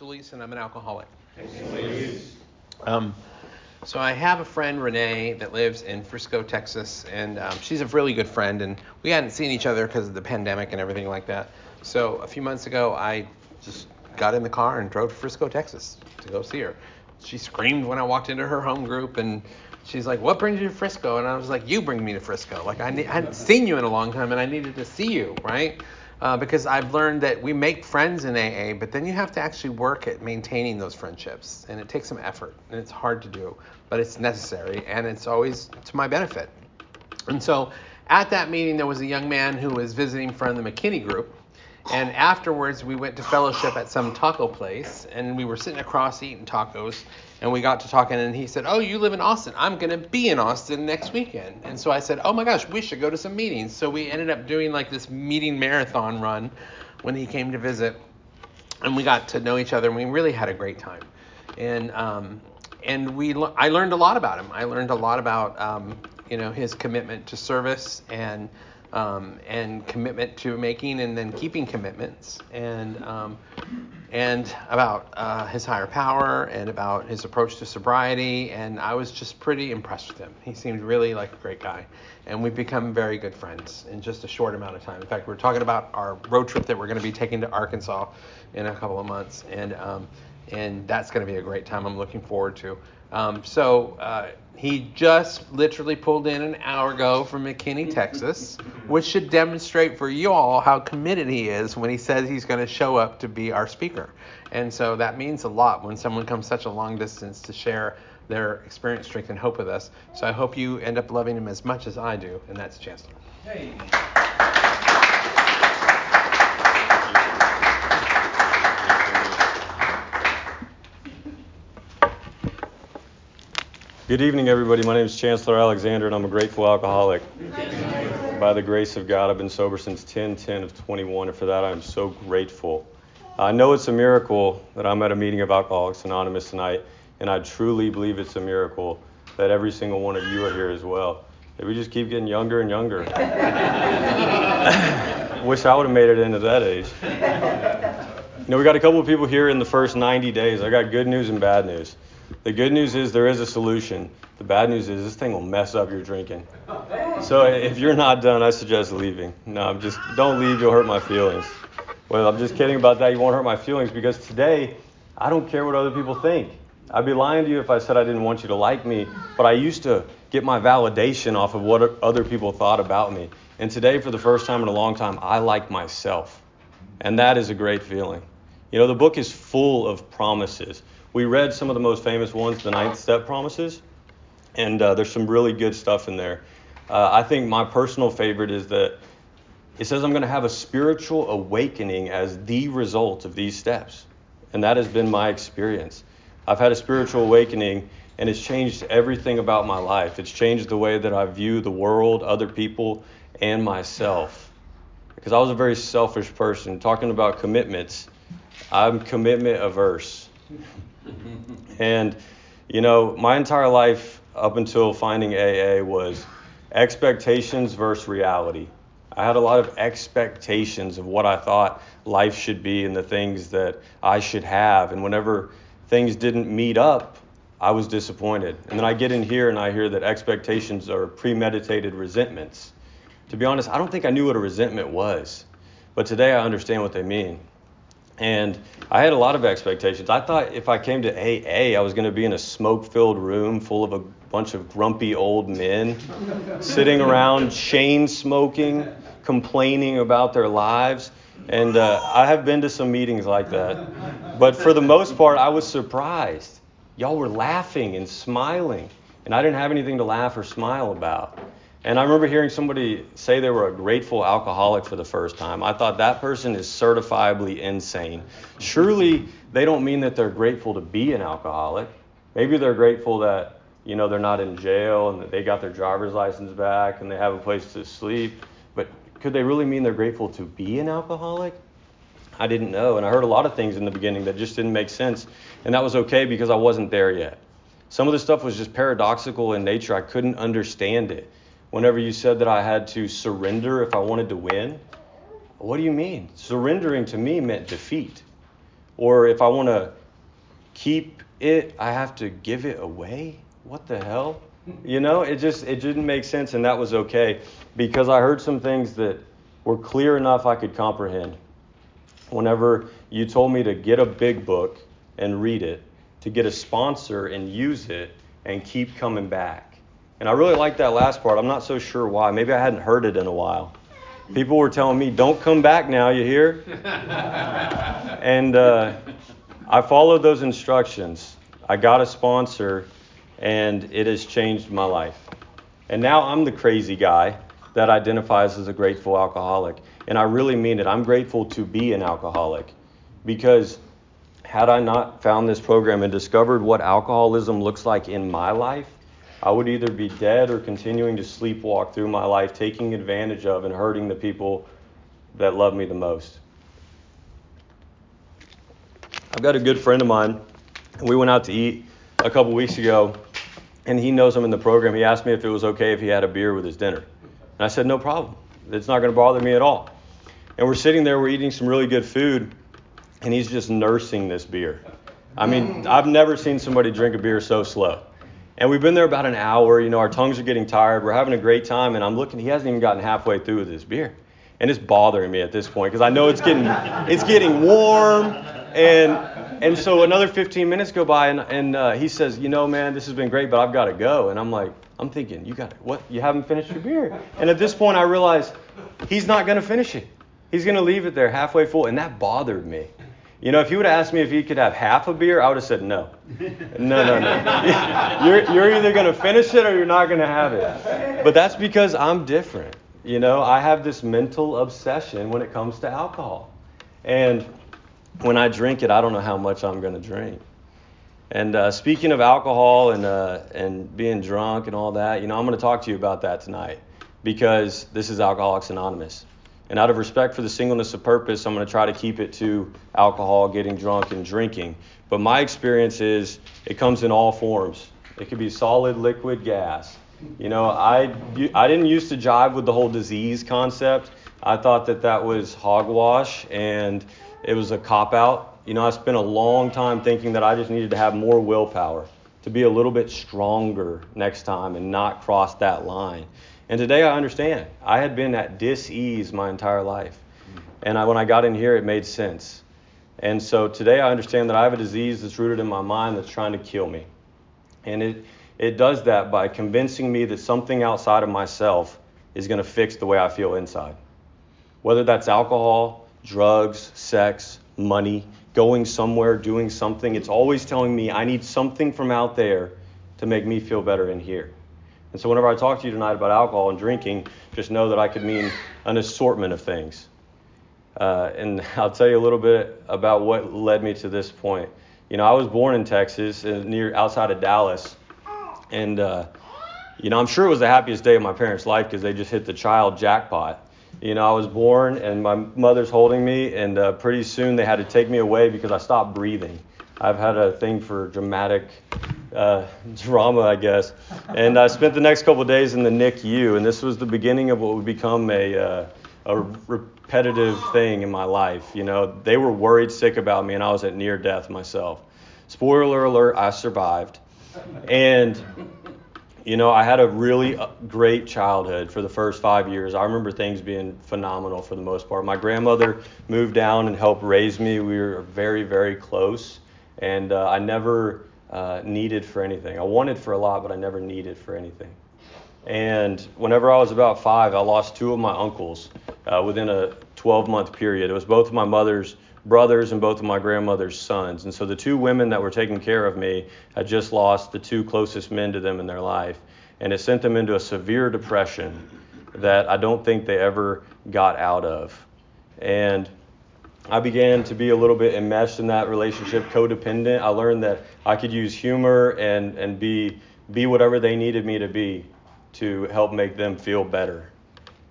Solis, and I'm an alcoholic. Um, so I have a friend, Renee, that lives in Frisco, Texas, and um, she's a really good friend, and we hadn't seen each other because of the pandemic and everything like that. So a few months ago, I just got in the car and drove to Frisco, Texas to go see her. She screamed when I walked into her home group, and she's like, "What brings you to Frisco?" And I was like, "You bring me to Frisco. Like I, ne- I hadn't seen you in a long time, and I needed to see you, right?" Uh, because I've learned that we make friends in AA, but then you have to actually work at maintaining those friendships, and it takes some effort, and it's hard to do, but it's necessary, and it's always to my benefit. And so, at that meeting, there was a young man who was visiting from the McKinney group, and afterwards, we went to fellowship at some taco place, and we were sitting across eating tacos, and we got to talking, and he said, "Oh, you live in Austin? I'm gonna be in Austin next weekend." And so I said, "Oh my gosh, we should go to some meetings." So we ended up doing like this meeting marathon run when he came to visit, and we got to know each other, and we really had a great time. And um, and we I learned a lot about him. I learned a lot about um, you know his commitment to service and um, and commitment to making and then keeping commitments and um, and about uh, his higher power and about his approach to sobriety and I was just pretty impressed with him. He seemed really like a great guy and we've become very good friends in just a short amount of time. In fact, we're talking about our road trip that we're going to be taking to Arkansas in a couple of months and um, and that's going to be a great time. I'm looking forward to. Um, so uh, he just literally pulled in an hour ago from McKinney, Texas, which should demonstrate for you all how committed he is when he says he's going to show up to be our speaker. And so that means a lot when someone comes such a long distance to share their experience, strength, and hope with us. So I hope you end up loving him as much as I do, and that's Chancelor. Hey. Good evening, everybody. My name is Chancelor Alexander, and I'm a grateful alcoholic. By the grace of God, I've been sober since 10 10 of 21, and for that I'm so grateful. I know it's a miracle that I'm at a meeting of Alcoholics Anonymous tonight, and I truly believe it's a miracle that every single one of you are here as well. We just keep getting younger and younger. Wish I would have made it into that age. You know, we got a couple of people here in the first 90 days. I got good news and bad news. The good news is there is a solution. The bad news is this thing will mess up your drinking. So if you're not done, I suggest leaving. No, I'm just don't leave. You'll hurt my feelings. Well, I'm just kidding about that. You won't hurt my feelings because today I don't care what other people think. I'd be lying to you if I said I didn't want you to like me, but I used to get my validation off of what other people thought about me. And today, for the first time in a long time, I like myself. And that is a great feeling. You know, the book is full of promises we read some of the most famous ones, the ninth step promises, and uh, there's some really good stuff in there. Uh, I think my personal favorite is that it says I'm going to have a spiritual awakening as the result of these steps. And that has been my experience. I've had a spiritual awakening, and it's changed everything about my life. It's changed the way that I view the world, other people, and myself. Because I was a very selfish person. Talking about commitments, I'm commitment averse. And, you know, my entire life up until finding AA was expectations versus reality. I had a lot of expectations of what I thought life should be and the things that I should have. And whenever things didn't meet up, I was disappointed. And then I get in here and I hear that expectations are premeditated resentments. To be honest, I don't think I knew what a resentment was. But today I understand what they mean. And I had a lot of expectations. I thought if I came to AA, I was going to be in a smoke filled room full of a bunch of grumpy old men sitting around chain smoking, complaining about their lives. And uh, I have been to some meetings like that. But for the most part, I was surprised. Y'all were laughing and smiling, and I didn't have anything to laugh or smile about. And I remember hearing somebody say they were a grateful alcoholic for the first time. I thought that person is certifiably insane. Surely they don't mean that they're grateful to be an alcoholic. Maybe they're grateful that, you know, they're not in jail and that they got their driver's license back and they have a place to sleep. But could they really mean they're grateful to be an alcoholic? I didn't know. And I heard a lot of things in the beginning that just didn't make sense. And that was okay because I wasn't there yet. Some of the stuff was just paradoxical in nature. I couldn't understand it whenever you said that I had to surrender if I wanted to win. What do you mean? Surrendering to me meant defeat. Or if I want to keep it, I have to give it away? What the hell? You know, it just it didn't make sense and that was okay because I heard some things that were clear enough I could comprehend. Whenever you told me to get a big book and read it, to get a sponsor and use it and keep coming back. And I really like that last part. I'm not so sure why. Maybe I hadn't heard it in a while. People were telling me, "Don't come back now." You hear? and uh, I followed those instructions. I got a sponsor, and it has changed my life. And now I'm the crazy guy that identifies as a grateful alcoholic. And I really mean it. I'm grateful to be an alcoholic because had I not found this program and discovered what alcoholism looks like in my life, I would either be dead or continuing to sleepwalk through my life, taking advantage of and hurting the people that love me the most. I've got a good friend of mine, and we went out to eat a couple weeks ago, and he knows I'm in the program. He asked me if it was okay if he had a beer with his dinner. And I said, no problem. It's not going to bother me at all. And we're sitting there, we're eating some really good food, and he's just nursing this beer. I mean, I've never seen somebody drink a beer so slow. And we've been there about an hour. You know, our tongues are getting tired. We're having a great time, and I'm looking. He hasn't even gotten halfway through with his beer, and it's bothering me at this point because I know it's getting it's getting warm, and and so another 15 minutes go by, and and uh, he says, you know, man, this has been great, but I've got to go. And I'm like, I'm thinking, you got what? You haven't finished your beer? And at this point, I realize he's not going to finish it. He's going to leave it there halfway full, and that bothered me. You know, if you would have asked me if he could have half a beer, I would have said no. No, no, no. You're, you're either going to finish it or you're not going to have it. But that's because I'm different. You know, I have this mental obsession when it comes to alcohol. And when I drink it, I don't know how much I'm going to drink. And uh, speaking of alcohol and, uh, and being drunk and all that, you know, I'm going to talk to you about that tonight because this is Alcoholics Anonymous. And out of respect for the singleness of purpose, I'm going to try to keep it to alcohol, getting drunk, and drinking. But my experience is it comes in all forms. It could be solid, liquid, gas. You know, I, I didn't used to jive with the whole disease concept. I thought that that was hogwash and it was a cop out. You know, I spent a long time thinking that I just needed to have more willpower to be a little bit stronger next time and not cross that line. And today I understand. I had been at dis-ease my entire life. And I, when I got in here, it made sense. And so today I understand that I have a disease that's rooted in my mind that's trying to kill me. And it, it does that by convincing me that something outside of myself is going to fix the way I feel inside. Whether that's alcohol, drugs, sex, money, going somewhere, doing something, it's always telling me I need something from out there to make me feel better in here. And so, whenever I talk to you tonight about alcohol and drinking, just know that I could mean an assortment of things. Uh, and I'll tell you a little bit about what led me to this point. You know, I was born in Texas, uh, near outside of Dallas, and uh, you know, I'm sure it was the happiest day of my parents' life because they just hit the child jackpot. You know, I was born and my mother's holding me, and uh, pretty soon they had to take me away because I stopped breathing. I've had a thing for dramatic uh, drama, I guess. And I spent the next couple days in the NICU, and this was the beginning of what would become a, uh, a repetitive thing in my life. You know, they were worried sick about me, and I was at near death myself. Spoiler alert, I survived. And, you know, I had a really uh, great childhood for the first five years. I remember things being phenomenal for the most part. My grandmother moved down and helped raise me. We were very, very close and uh, I never uh, needed for anything. I wanted for a lot, but I never needed for anything. And whenever I was about five, I lost two of my uncles uh, within a 12 month period. It was both of my mother's brothers and both of my grandmother's sons. And so the two women that were taking care of me had just lost the two closest men to them in their life. And it sent them into a severe depression that I don't think they ever got out of. And I began to be a little bit enmeshed in that relationship, codependent. I learned that I could use humor and, and be, be whatever they needed me to be to help make them feel better.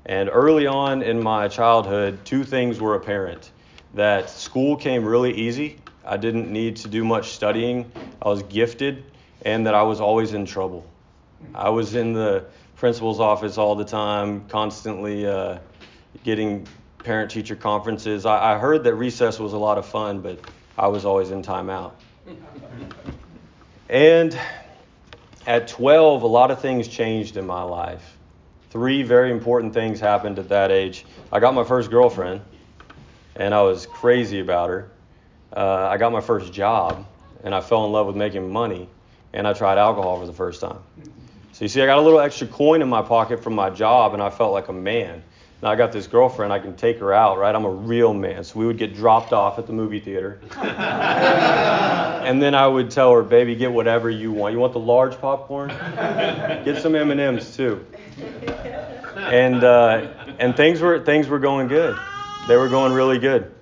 And early on in my childhood, two things were apparent that school came really easy. I didn't need to do much studying. I was gifted, and that I was always in trouble. I was in the principal's office all the time, constantly uh, getting parent teacher conferences. I, I, heard that recess was a lot of fun, but I was always in timeout. And at 12, a lot of things changed in my life. Three very important things happened at that age. I got my first girlfriend, and I was crazy about her. Uh, I got my first job, and I fell in love with making money, and I tried alcohol for the first time. So you see, I got a little extra coin in my pocket from my job, and I felt like a man. Now I got this girlfriend, I can take her out, right? I'm a real man. So we would get dropped off at the movie theater. and then I would tell her, baby, get whatever you want. You want the large popcorn? Get some M&Ms too. And uh, and things were things were going good. They were going really good.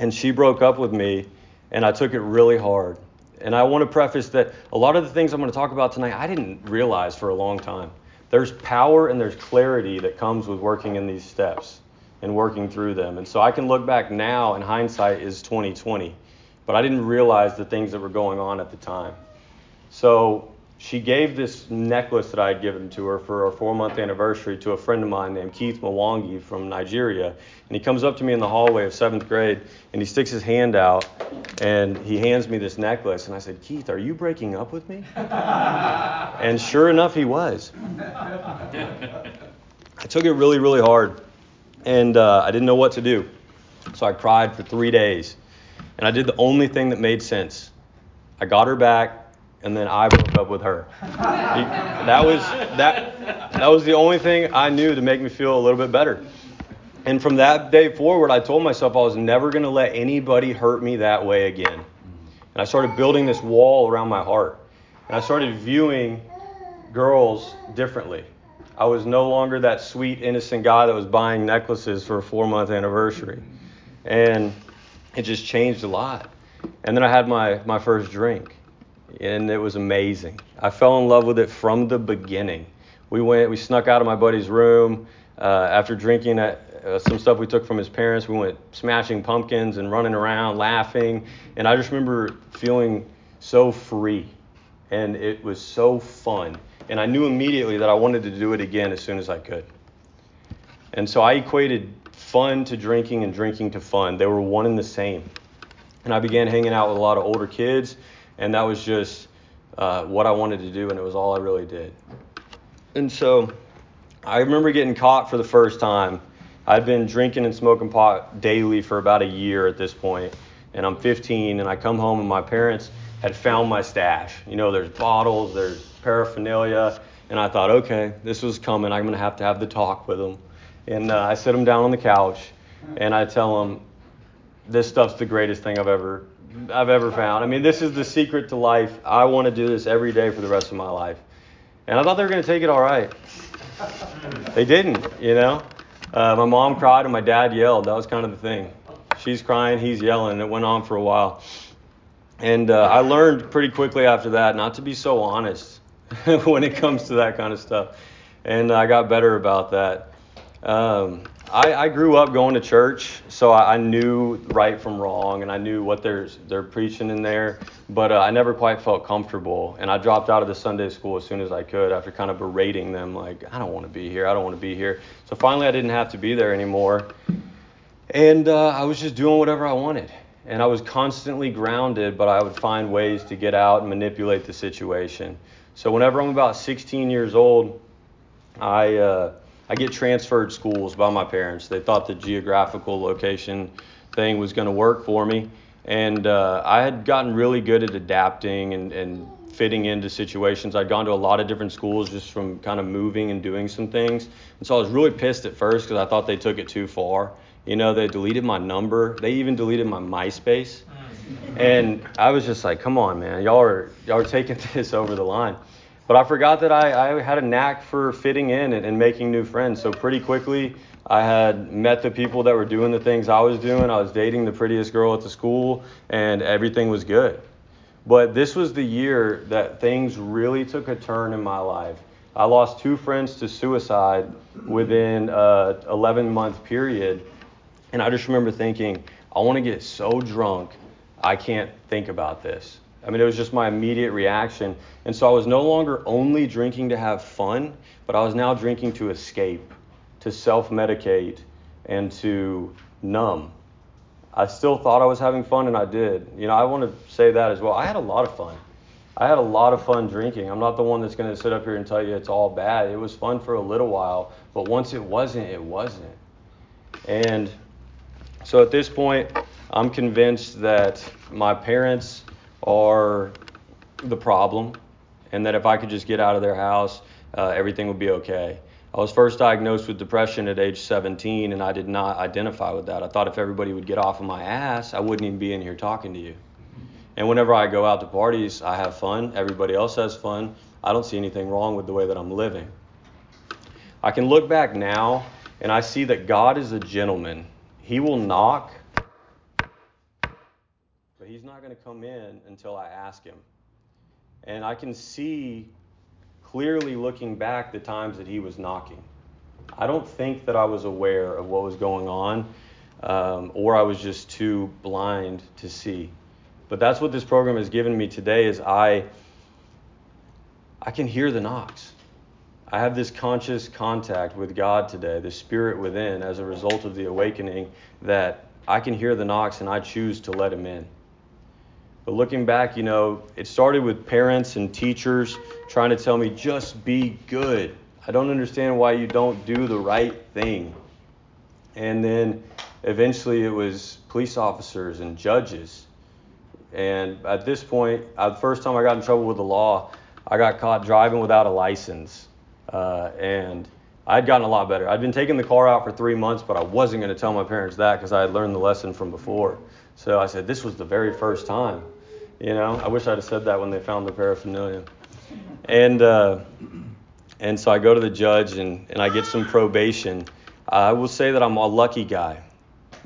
And she broke up with me, and I took it really hard. And I want to preface that a lot of the things I'm going to talk about tonight, I didn't realize for a long time. There's power and there's clarity that comes with working in these steps and working through them. And so I can look back now, and hindsight is 2020, but I didn't realize the things that were going on at the time. So she gave this necklace that I had given to her for our four month anniversary to a friend of mine named Keith Mwangi from Nigeria. And he comes up to me in the hallway of seventh grade and he sticks his hand out and he hands me this necklace. And I said, Keith, are you breaking up with me? and sure enough, he was. I took it really, really hard and uh, I didn't know what to do. So I cried for three days. And I did the only thing that made sense. I got her back and then I broke up with her. that was that that was the only thing I knew to make me feel a little bit better. And from that day forward, I told myself I was never going to let anybody hurt me that way again. And I started building this wall around my heart. And I started viewing girls differently. I was no longer that sweet, innocent guy that was buying necklaces for a four month anniversary. And it just changed a lot. And then I had my, my first drink and it was amazing. I fell in love with it from the beginning. We went, we snuck out of my buddy's room uh, after drinking at, uh, some stuff we took from his parents. We went smashing pumpkins and running around, laughing, and I just remember feeling so free, and it was so fun. And I knew immediately that I wanted to do it again as soon as I could. And so I equated fun to drinking and drinking to fun. They were one and the same. And I began hanging out with a lot of older kids and that was just uh, what I wanted to do, and it was all I really did. And so I remember getting caught for the first time. I'd been drinking and smoking pot daily for about a year at this point, and I'm 15, and I come home and my parents had found my stash. You know, there's bottles, there's paraphernalia, and I thought, okay, this was coming. I'm gonna have to have the talk with them. And uh, I sit them down on the couch, and I tell them, this stuff's the greatest thing I've ever I've ever found. I mean, this is the secret to life. I want to do this every day for the rest of my life. And I thought they were going to take it all right. They didn't, you know. Uh, my mom cried and my dad yelled. That was kind of the thing. She's crying, he's yelling. It went on for a while. And uh, I learned pretty quickly after that not to be so honest when it comes to that kind of stuff. And I got better about that. Um, I, I, grew up going to church, so I, I, knew right from wrong, and I knew what they're they're preaching in there. But uh, I never quite felt comfortable, and I dropped out of the Sunday school as soon as I could after kind of berating them, like I don't want to be here, I don't want to be here. So finally, I didn't have to be there anymore, and uh, I was just doing whatever I wanted, and I was constantly grounded, but I would find ways to get out and manipulate the situation. So whenever I'm about 16 years old, I uh, I get transferred schools by my parents. They thought the geographical location thing was going to work for me. And uh, I had gotten really good at adapting and, and fitting into situations. I'd gone to a lot of different schools just from kind of moving and doing some things. And so I was really pissed at first because I thought they took it too far. You know, they deleted my number. They even deleted my MySpace. And I was just like, come on, man, y'all are y'all are taking this over the line. But I forgot that I, I had a knack for fitting in and, and making new friends. So pretty quickly, I had met the people that were doing the things I was doing. I was dating the prettiest girl at the school, and everything was good. But this was the year that things really took a turn in my life. I lost two friends to suicide within a 11 month period. And I just remember thinking, I want to get so drunk, I can't think about this. I mean, it was just my immediate reaction. And so I was no longer only drinking to have fun, but I was now drinking to escape, to self medicate, and to numb. I still thought I was having fun, and I did. You know, I want to say that as well. I had a lot of fun. I had a lot of fun drinking. I'm not the one that's going to sit up here and tell you it's all bad. It was fun for a little while, but once it wasn't, it wasn't. And so at this point, I'm convinced that my parents are the problem, and that if I could just get out of their house, uh, everything would be okay. I was first diagnosed with depression at age 17, and I did not identify with that. I thought if everybody would get off of my ass, I wouldn't even be in here talking to you. And whenever I go out to parties, I have fun. Everybody else has fun. I don't see anything wrong with the way that I'm living. I can look back now and I see that God is a gentleman. He will knock, He's not going to come in until I ask Him. And I can see clearly looking back the times that he was knocking. I don't think that I was aware of what was going on, um, or I was just too blind to see. But that's what this program has given me today is I I can hear the knocks. I have this conscious contact with God today, the spirit within, as a result of the awakening, that I can hear the knocks and I choose to let him in. But looking back, you know, it started with parents and teachers trying to tell me, just be good. I don't understand why you don't do the right thing. And then eventually it was police officers and judges. And at this point, uh, the first time I got in trouble with the law, I got caught driving without a license. Uh, and I'd gotten a lot better. I'd been taking the car out for three months, but I wasn't going to tell my parents that because I had learned the lesson from before. So I said, this was the very first time. You know, I wish I'd have said that when they found the paraphernalia. And uh, and so I go to the judge and, and I get some probation. I will say that I'm a lucky guy.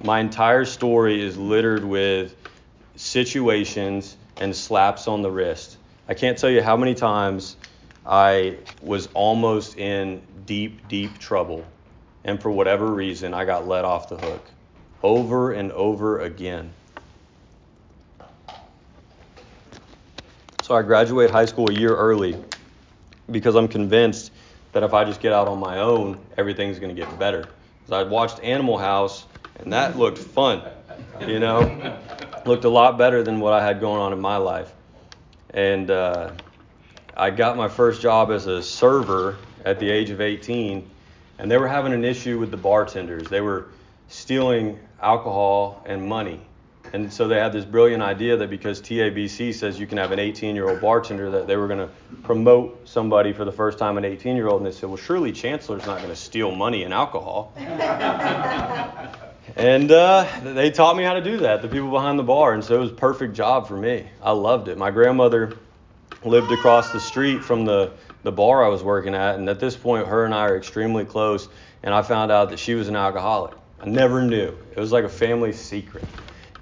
My entire story is littered with situations and slaps on the wrist. I can't tell you how many times I was almost in deep, deep trouble. And for whatever reason, I got let off the hook over and over again. So I graduate high school a year early because I'm convinced that if I just get out on my own, everything's going to get better. Because I watched Animal House, and that looked fun, you know, looked a lot better than what I had going on in my life. And uh, I got my first job as a server at the age of 18, and they were having an issue with the bartenders. They were stealing alcohol and money. And so they had this brilliant idea that because TABC says you can have an 18 year old bartender, that they were going to promote somebody for the first time, an 18 year old. And they said, well, surely Chancelor's not going to steal money and alcohol. and uh, they taught me how to do that, the people behind the bar. And so it was a perfect job for me. I loved it. My grandmother lived across the street from the, the bar I was working at. And at this point, her and I are extremely close. And I found out that she was an alcoholic. I never knew. It was like a family secret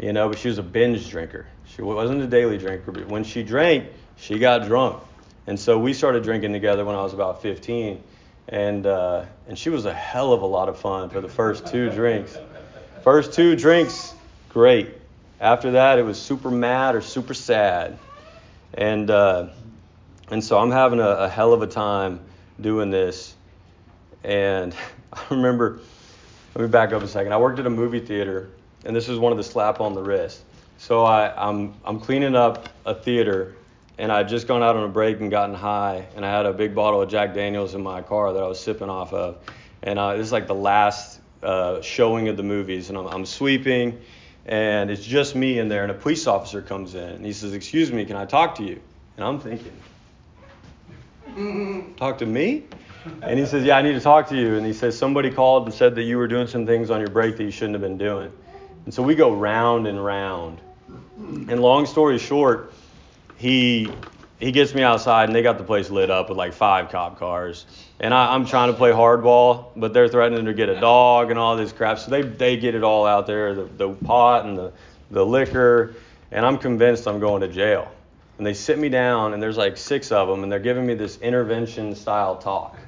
you know, but she was a binge drinker. She wasn't a daily drinker, but when she drank, she got drunk. And so we started drinking together when I was about 15. And, uh, and she was a hell of a lot of fun for the first two drinks. First two drinks, great. After that, it was super mad or super sad. And, uh, and so I'm having a, a hell of a time doing this. And I remember, let me back up a second. I worked at a movie theater and this is one of the slap on the wrist. So I, I'm I'm cleaning up a theater, and I'd just gone out on a break and gotten high, and I had a big bottle of Jack Daniels in my car that I was sipping off of, and uh, this is like the last uh, showing of the movies, and I'm, I'm sweeping, and it's just me in there, and a police officer comes in, and he says, "Excuse me, can I talk to you?" And I'm thinking, talk to me? And he says, Yeah, I need to talk to you. And he says, Somebody called and said that you were doing some things on your break that you shouldn't have been doing. And so we go round and round. And long story short, he he gets me outside and they got the place lit up with like five cop cars. And I, am trying to play hardball, but they're threatening to get a dog and all this crap. So they, they get it all out there, the, the pot and the, the liquor. And I'm convinced I'm going to jail. And they sit me down and there's like six of them and they're giving me this intervention style talk.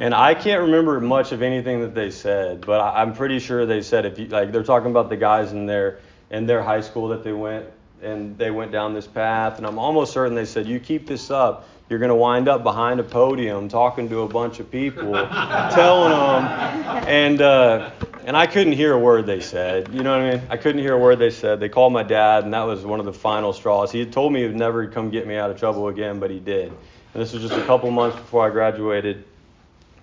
And I can't remember much of anything that they said, but I, am pretty sure they said if you like they're talking about the guys in their in their high school that they went and they went down this path, and I'm almost certain they said you keep this up, you're going to wind up behind a podium talking to a bunch of people, telling them, and uh, and I couldn't hear a word they said. You know what I mean? I couldn't hear a word they said. They called my dad, and that was one of the final straws. He had told me he would never come get me out of trouble again, but he did. And this was just a couple months before I graduated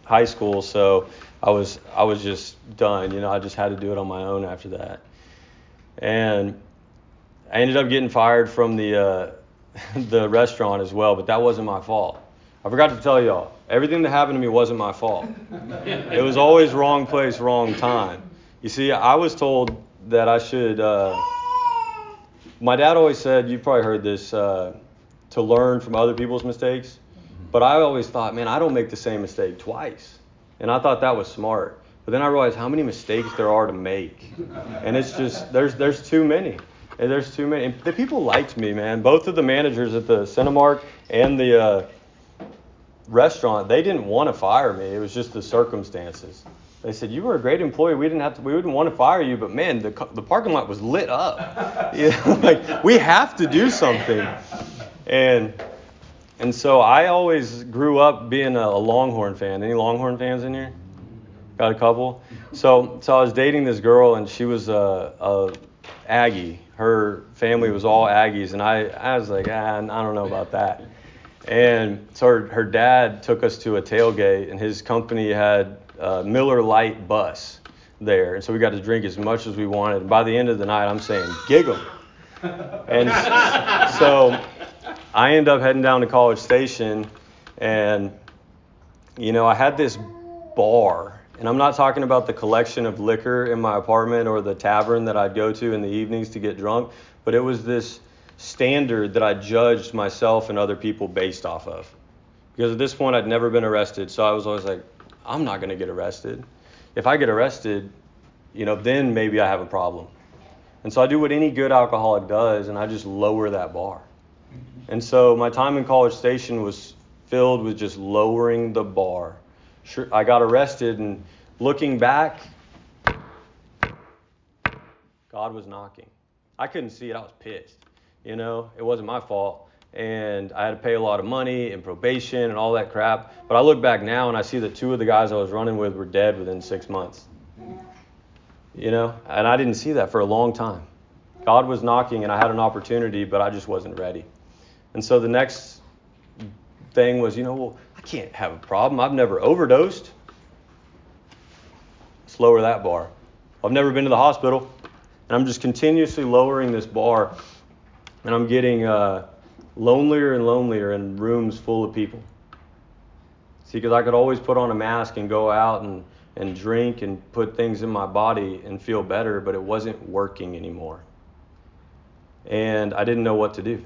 high school, so I was I was just done. You know, I just had to do it on my own after that. And I ended up getting fired from the uh, the restaurant as well, but that wasn't my fault. I forgot to tell y'all, everything that happened to me wasn't my fault. it was always wrong place, wrong time. You see, I was told that I should. Uh, my dad always said, you've probably heard this, uh, to learn from other people's mistakes. But I always thought, man, I don't make the same mistake twice. And I thought that was smart. But then I realized how many mistakes there are to make. And it's just, there's, there's too many. And there's too many. And the people liked me, man. Both of the managers at the Cinemark and the uh, restaurant, they didn't want to fire me. It was just the circumstances. They said you were a great employee. We didn't have to. We wouldn't want to fire you, but man, the the parking lot was lit up. you know, like we have to do something. And and so I always grew up being a, Longhorn fan. Any Longhorn fans in here? Got a couple. So so I was dating this girl, and she was a, a Aggie. Her family was all Aggies, and I I was like, ah, I don't know about that. And so her, her dad took us to a tailgate, and his company had a Miller Lite bus there. And so we got to drink as much as we wanted. And by the end of the night, I'm saying, gig 'em. And so I end up heading down to College Station, and, you know, I had this bar. And I'm not talking about the collection of liquor in my apartment or the tavern that I'd go to in the evenings to get drunk, but it was this standard that I judged myself and other people based off of. Because at this point, I'd never been arrested, so I was always like, I'm not going to get arrested. If I get arrested, you know, then maybe I have a problem. And so I do what any good alcoholic does, and I just lower that bar. And so my time in College Station was filled with just lowering the bar. Sure, I got arrested, and looking back, God was knocking. I couldn't see it. I was pissed. You know, it wasn't my fault. And I had to pay a lot of money and probation and all that crap. But I look back now and I see that two of the guys I was running with were dead within six months. You know, and I didn't see that for a long time. God was knocking and I had an opportunity, but I just wasn't ready. And so the next thing was, you know, well, I can't have a problem. I've never overdosed. Let's lower that bar. I've never been to the hospital. And I'm just continuously lowering this bar and I'm getting uh, lonelier and lonelier in rooms full of people. See, because I could always put on a mask and go out and, and drink and put things in my body and feel better, but it wasn't working anymore. And I didn't know what to do.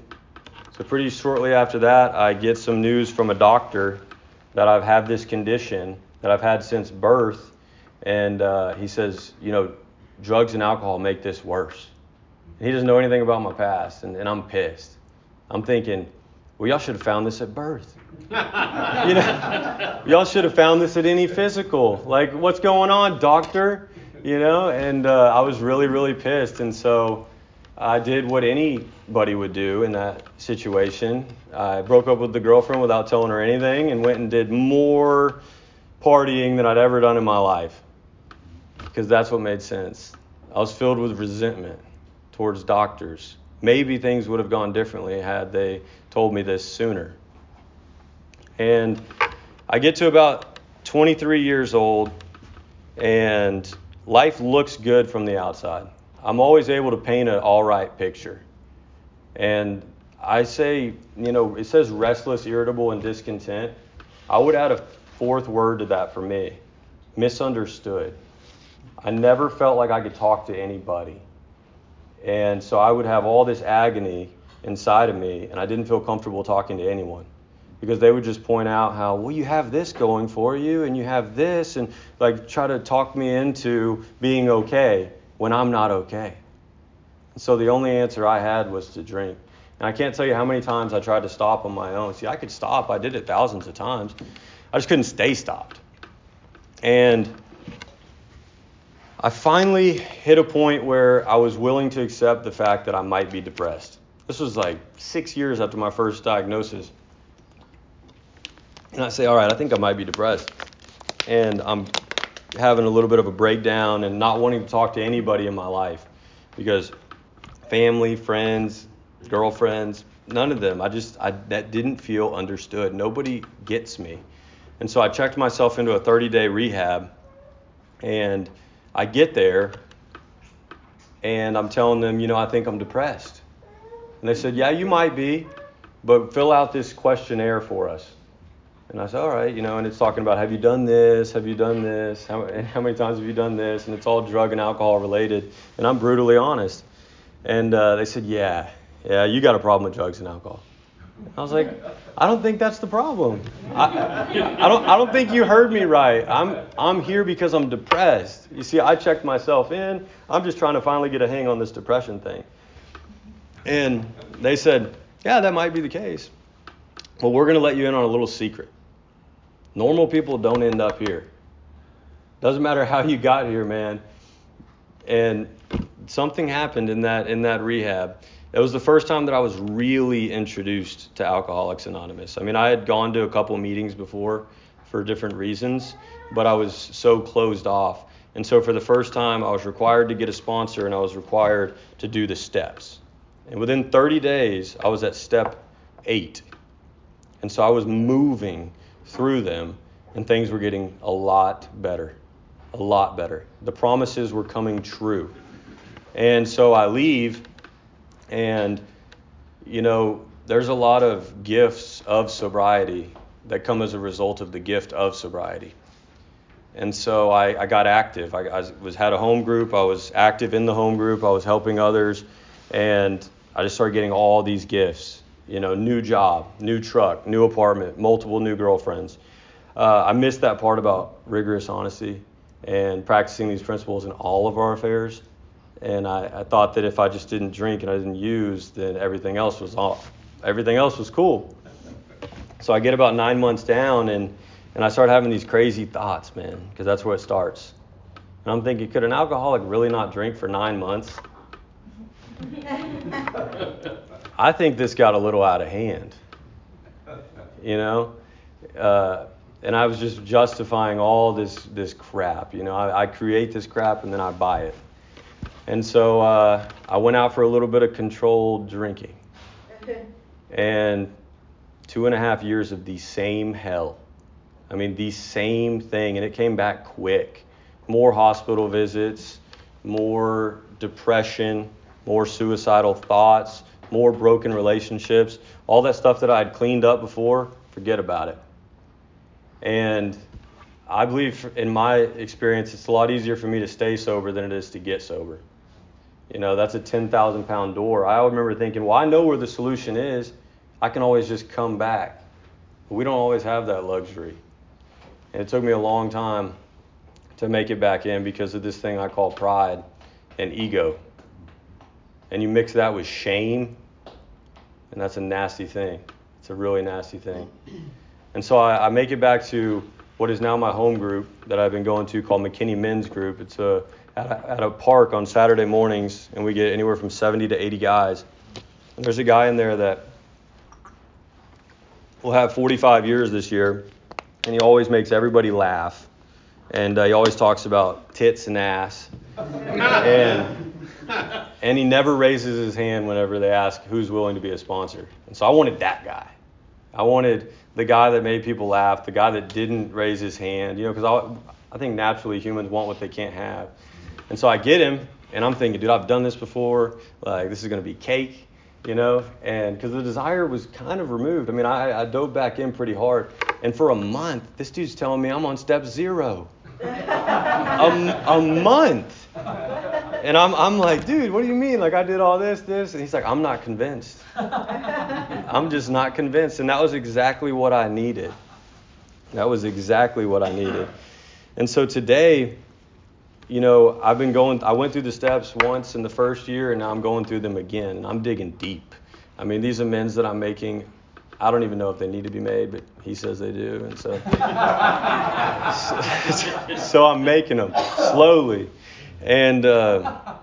So, pretty shortly after that, I get some news from a doctor that I've had this condition that I've had since birth. And uh, he says, you know, drugs and alcohol make this worse. He doesn't know anything about my past, and, and I'm pissed. I'm thinking, well, y'all should have found this at birth. you know, y'all should have found this at any physical. Like, what's going on, doctor? You know, and uh, I was really, really pissed. And so I did what anybody would do in that situation. I broke up with the girlfriend without telling her anything and went and did more partying than I'd ever done in my life because that's what made sense. I was filled with resentment towards doctors. Maybe things would have gone differently had they told me this sooner. And I get to about 23 years old, and life looks good from the outside. I'm always able to paint an all right picture. And I say, you know, it says restless, irritable, and discontent. I would add a fourth word to that for me misunderstood. I never felt like I could talk to anybody. And so I would have all this agony inside of me, and I didn't feel comfortable talking to anyone because they would just point out how, well, you have this going for you, and you have this, and like try to talk me into being okay when I'm not okay. So the only answer I had was to drink. And I can't tell you how many times I tried to stop on my own. See, I could stop, I did it thousands of times. I just couldn't stay stopped. And I finally hit a point where I was willing to accept the fact that I might be depressed. This was like six years after my first diagnosis. And I say, all right, I think I might be depressed. And I'm having a little bit of a breakdown and not wanting to talk to anybody in my life because family, friends, girlfriends, none of them. I just I that didn't feel understood. Nobody gets me. And so I checked myself into a 30-day rehab and I get there and I'm telling them, you know, I think I'm depressed. And they said, "Yeah, you might be, but fill out this questionnaire for us." And I said, all right, you know, and it's talking about have you done this? Have you done this? How, how many times have you done this? And it's all drug and alcohol related. And I'm brutally honest. And uh, they said, yeah, yeah, you got a problem with drugs and alcohol. I was like, I don't think that's the problem. I, I, don't, I don't think you heard me right. I'm, I'm here because I'm depressed. You see, I checked myself in. I'm just trying to finally get a hang on this depression thing. And they said, yeah, that might be the case. Well, we're going to let you in on a little secret. Normal people don't end up here. Doesn't matter how you got here, man. And something happened in that in that rehab. It was the first time that I was really introduced to Alcoholics Anonymous. I mean, I had gone to a couple meetings before for different reasons, but I was so closed off. And so for the first time, I was required to get a sponsor and I was required to do the steps. And within 30 days, I was at step 8. And so I was moving through them, and things were getting a lot better. A lot better. The promises were coming true. And so I leave, and, you know, there's a lot of gifts of sobriety that come as a result of the gift of sobriety. And so I, I got active. I, I, was had a home group. I was active in the home group. I was helping others, and I just started getting all these gifts you know, new job, new truck, new apartment, multiple new girlfriends. Uh, I missed that part about rigorous honesty and practicing these principles in all of our affairs. And I, I thought that if I just didn't drink and I didn't use, then everything else was off. Everything else was cool. So I get about nine months down and, and I start having these crazy thoughts, man, because that's where it starts. And I'm thinking, could an alcoholic really not drink for nine months? I think this got a little out of hand. You know? Uh, and I was just justifying all this this crap. You know, I, I, create this crap and then I buy it. And so uh, I went out for a little bit of controlled drinking. And two and a half years of the same hell. I mean, the same thing. And it came back quick. More hospital visits, more depression, more suicidal thoughts, more broken relationships, all that stuff that I had cleaned up before, forget about it. And I believe, in my experience, it's a lot easier for me to stay sober than it is to get sober. You know, that's a 10,000 pound door. I remember thinking, well, I know where the solution is. I can always just come back. But we don't always have that luxury. And it took me a long time to make it back in because of this thing I call pride and ego. And you mix that with shame and that's a nasty thing. It's a really nasty thing. And so I, I, make it back to what is now my home group that I've been going to called McKinney Men's Group. It's a, at, a, at a park on Saturday mornings, and we get anywhere from 70 to 80 guys. And there's a guy in there that will have 45 years this year, and he always makes everybody laugh. And uh, he always talks about tits and ass. and and he never raises his hand whenever they ask who's willing to be a sponsor. And so I wanted that guy. I wanted the guy that made people laugh, the guy that didn't raise his hand, you know, because I, I think naturally humans want what they can't have. And so I get him, and I'm thinking, dude, I've done this before. Like, this is going to be cake, you know? And because the desire was kind of removed. I mean, I, I dove back in pretty hard. And for a month, this dude's telling me I'm on step zero. a, a month. And I'm, I'm like, dude, what do you mean? Like, I did all this, this. And he's like, I'm not convinced. I'm just not convinced. And that was exactly what I needed. That was exactly what I needed. And so today, you know, I've been going, I went through the steps once in the first year, and now I'm going through them again. And I'm digging deep. I mean, these amends that I'm making, I don't even know if they need to be made, but he says they do. And so, so, so I'm making them slowly. And uh,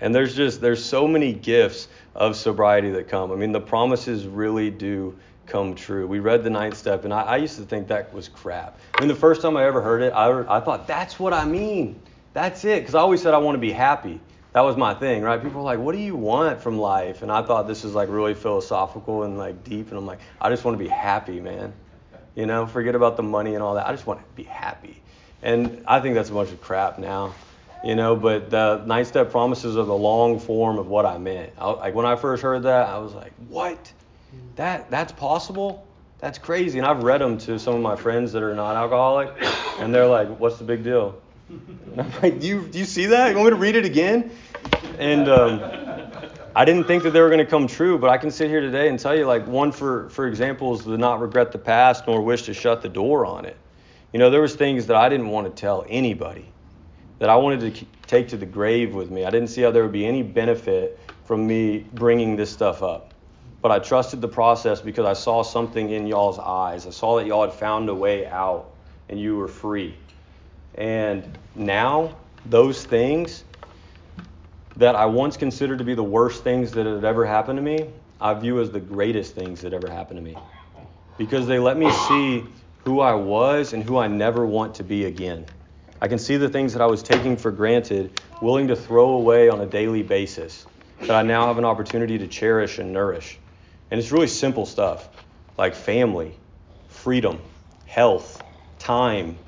And there's just there's so many gifts of sobriety that come. I mean, the promises really do come true. We read the ninth step, and I, I used to think that was crap. I mean, the first time I ever heard it, I, I thought that's what I mean. That's it, because I always said I want to be happy. That was my thing, right? People were like, "What do you want from life?" And I thought this is like really philosophical and like deep, and I'm like, I just want to be happy, man. You know, forget about the money and all that. I just want to be happy. And I think that's a bunch of crap now you know but the nine step promises are the long form of what i meant I, like when i first heard that i was like what that that's possible. That's crazy. And i've read them to some of my friends that are not alcoholic and they're like what's the big deal? And i'm like do you, do you see that? You want me to read it again? And um, i didn't think that they were going to come true but i can sit here today and tell you like one for for example is to not regret the past nor wish to shut the door on it. You know there was things that i didn't want to tell anybody that I wanted to take to the grave with me. I didn't see how there would be any benefit from me bringing this stuff up. But I trusted the process because I saw something in y'all's eyes. I saw that y'all had found a way out and you were free. And now, those things that I once considered to be the worst things that had ever happened to me, I view as the greatest things that ever happened to me. Because they let me see who I was and who I never want to be again. I can see the things that I was taking for granted, willing to throw away on a daily basis, that I now have an opportunity to cherish and nourish. And it's really simple stuff like family, freedom, health, time,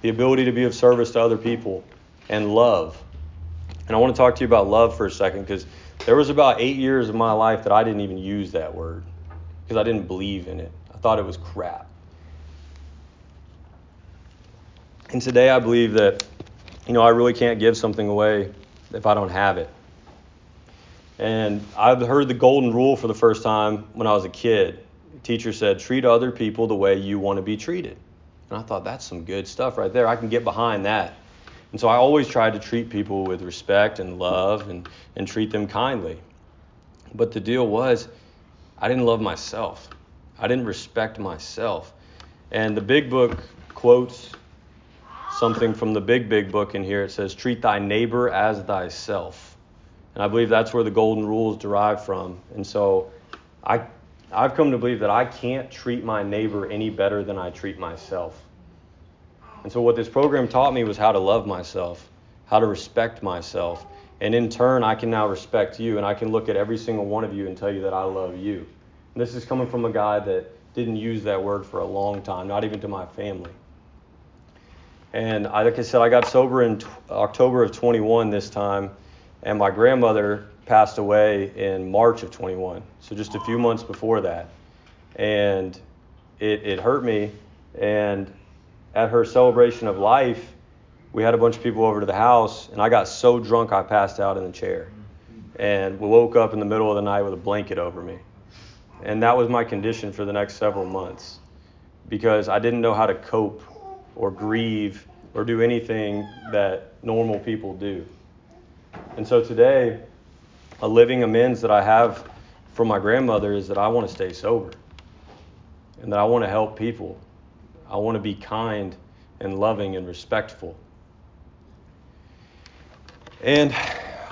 the ability to be of service to other people, and love. And I want to talk to you about love for a second because there was about eight years of my life that I didn't even use that word because I didn't believe in it. I thought it was crap. And today I believe that, you know, I really can't give something away if I don't have it. And I've heard the golden rule for the first time when I was a kid. The teacher said, treat other people the way you want to be treated. And I thought, that's some good stuff right there. I can get behind that. And so I always tried to treat people with respect and love and, and treat them kindly. But the deal was, I didn't love myself. I didn't respect myself. And the big book quotes something from the big, big book in here. It says, Treat thy neighbor as thyself. And I believe that's where the golden rule is derived from. And so I, I've come to believe that I can't treat my neighbor any better than I treat myself. And so what this program taught me was how to love myself, how to respect myself. And in turn, I can now respect you, and I can look at every single one of you and tell you that I love you. And this is coming from a guy that didn't use that word for a long time, not even to my family. And I, like I said, I got sober in t- October of 21 this time, and my grandmother passed away in March of 21, so just a few months before that. And it, it hurt me. And at her celebration of life, we had a bunch of people over to the house, and I got so drunk I passed out in the chair. And woke up in the middle of the night with a blanket over me. And that was my condition for the next several months because I didn't know how to cope or grieve or do anything that normal people do. And so today, a living amends that I have from my grandmother is that I want to stay sober and that I want to help people. I want to be kind and loving and respectful. And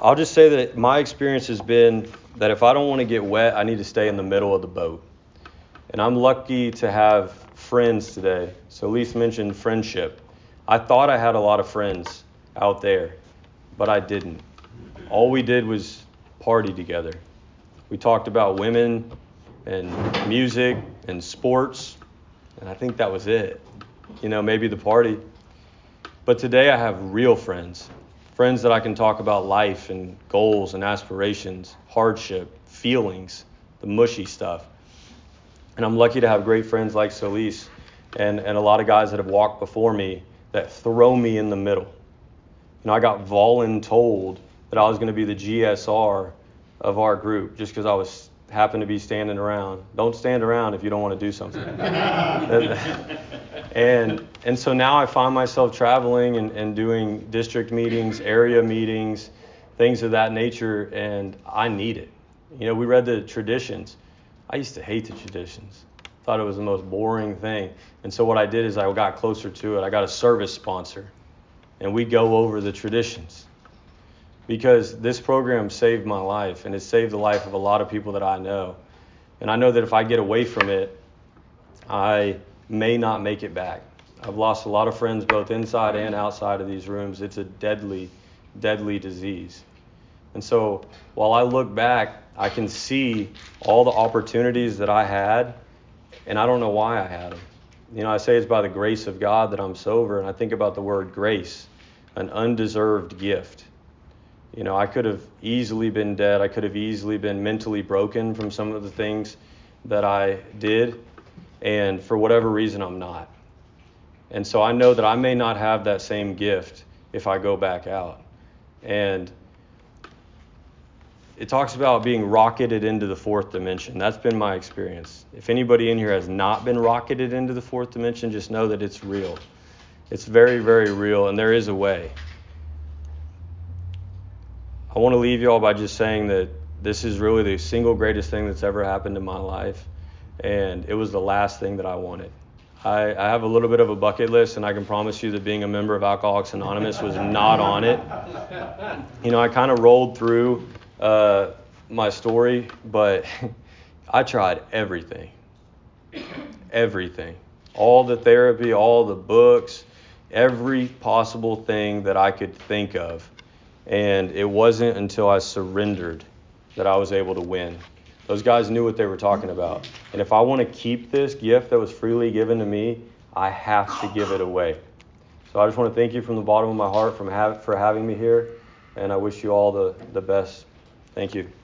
I'll just say that my experience has been that if I don't want to get wet, I need to stay in the middle of the boat. And I'm lucky to have friends today. So Elise mentioned friendship. I thought I had a lot of friends out there, but I didn't. All we did was party together. We talked about women and music and sports, and I think that was it. You know, maybe the party. But today I have real friends, friends that I can talk about life and goals and aspirations, hardship, feelings, the mushy stuff. And I'm lucky to have great friends like Solis and, and a lot of guys that have walked before me that throw me in the middle. You know, I got voluntold that I was going to be the GSR of our group just because I was happened to be standing around. Don't stand around if you don't want to do something. and and so now I find myself traveling and, and doing district meetings, area meetings, things of that nature, and I need it. You know, we read the traditions. I used to hate the traditions. Thought it was the most boring thing. And so what I did is I got closer to it. I got a service sponsor, and we go over the traditions. Because this program saved my life and it saved the life of a lot of people that I know. And I know that if I get away from it, I may not make it back. I've lost a lot of friends both inside and outside of these rooms. It's a deadly, deadly disease. And so while I look back, I can see all the opportunities that I had, and I don't know why I had them. You know, I say it's by the grace of God that I'm sober, and I think about the word grace, an undeserved gift. You know, I could have easily been dead. I could have easily been mentally broken from some of the things that I did, and for whatever reason, I'm not. And so I know that I may not have that same gift if I go back out. And it talks about being rocketed into the fourth dimension. That's been my experience. If anybody in here has not been rocketed into the fourth dimension, just know that it's real. It's very, very real, and there is a way. I want to leave you all by just saying that this is really the single greatest thing that's ever happened in my life, and it was the last thing that I wanted. I, I have a little bit of a bucket list, and I can promise you that being a member of Alcoholics Anonymous was not on it. You know, I kind of rolled through uh, my story, but I tried everything. Everything. All the therapy, all the books, every possible thing that I could think of. And it wasn't until I surrendered that I was able to win. Those guys knew what they were talking about. And if I want to keep this gift that was freely given to me, I have to give it away. So I just want to thank you from the bottom of my heart from have, for having me here. And I wish you all the, the best Thank you.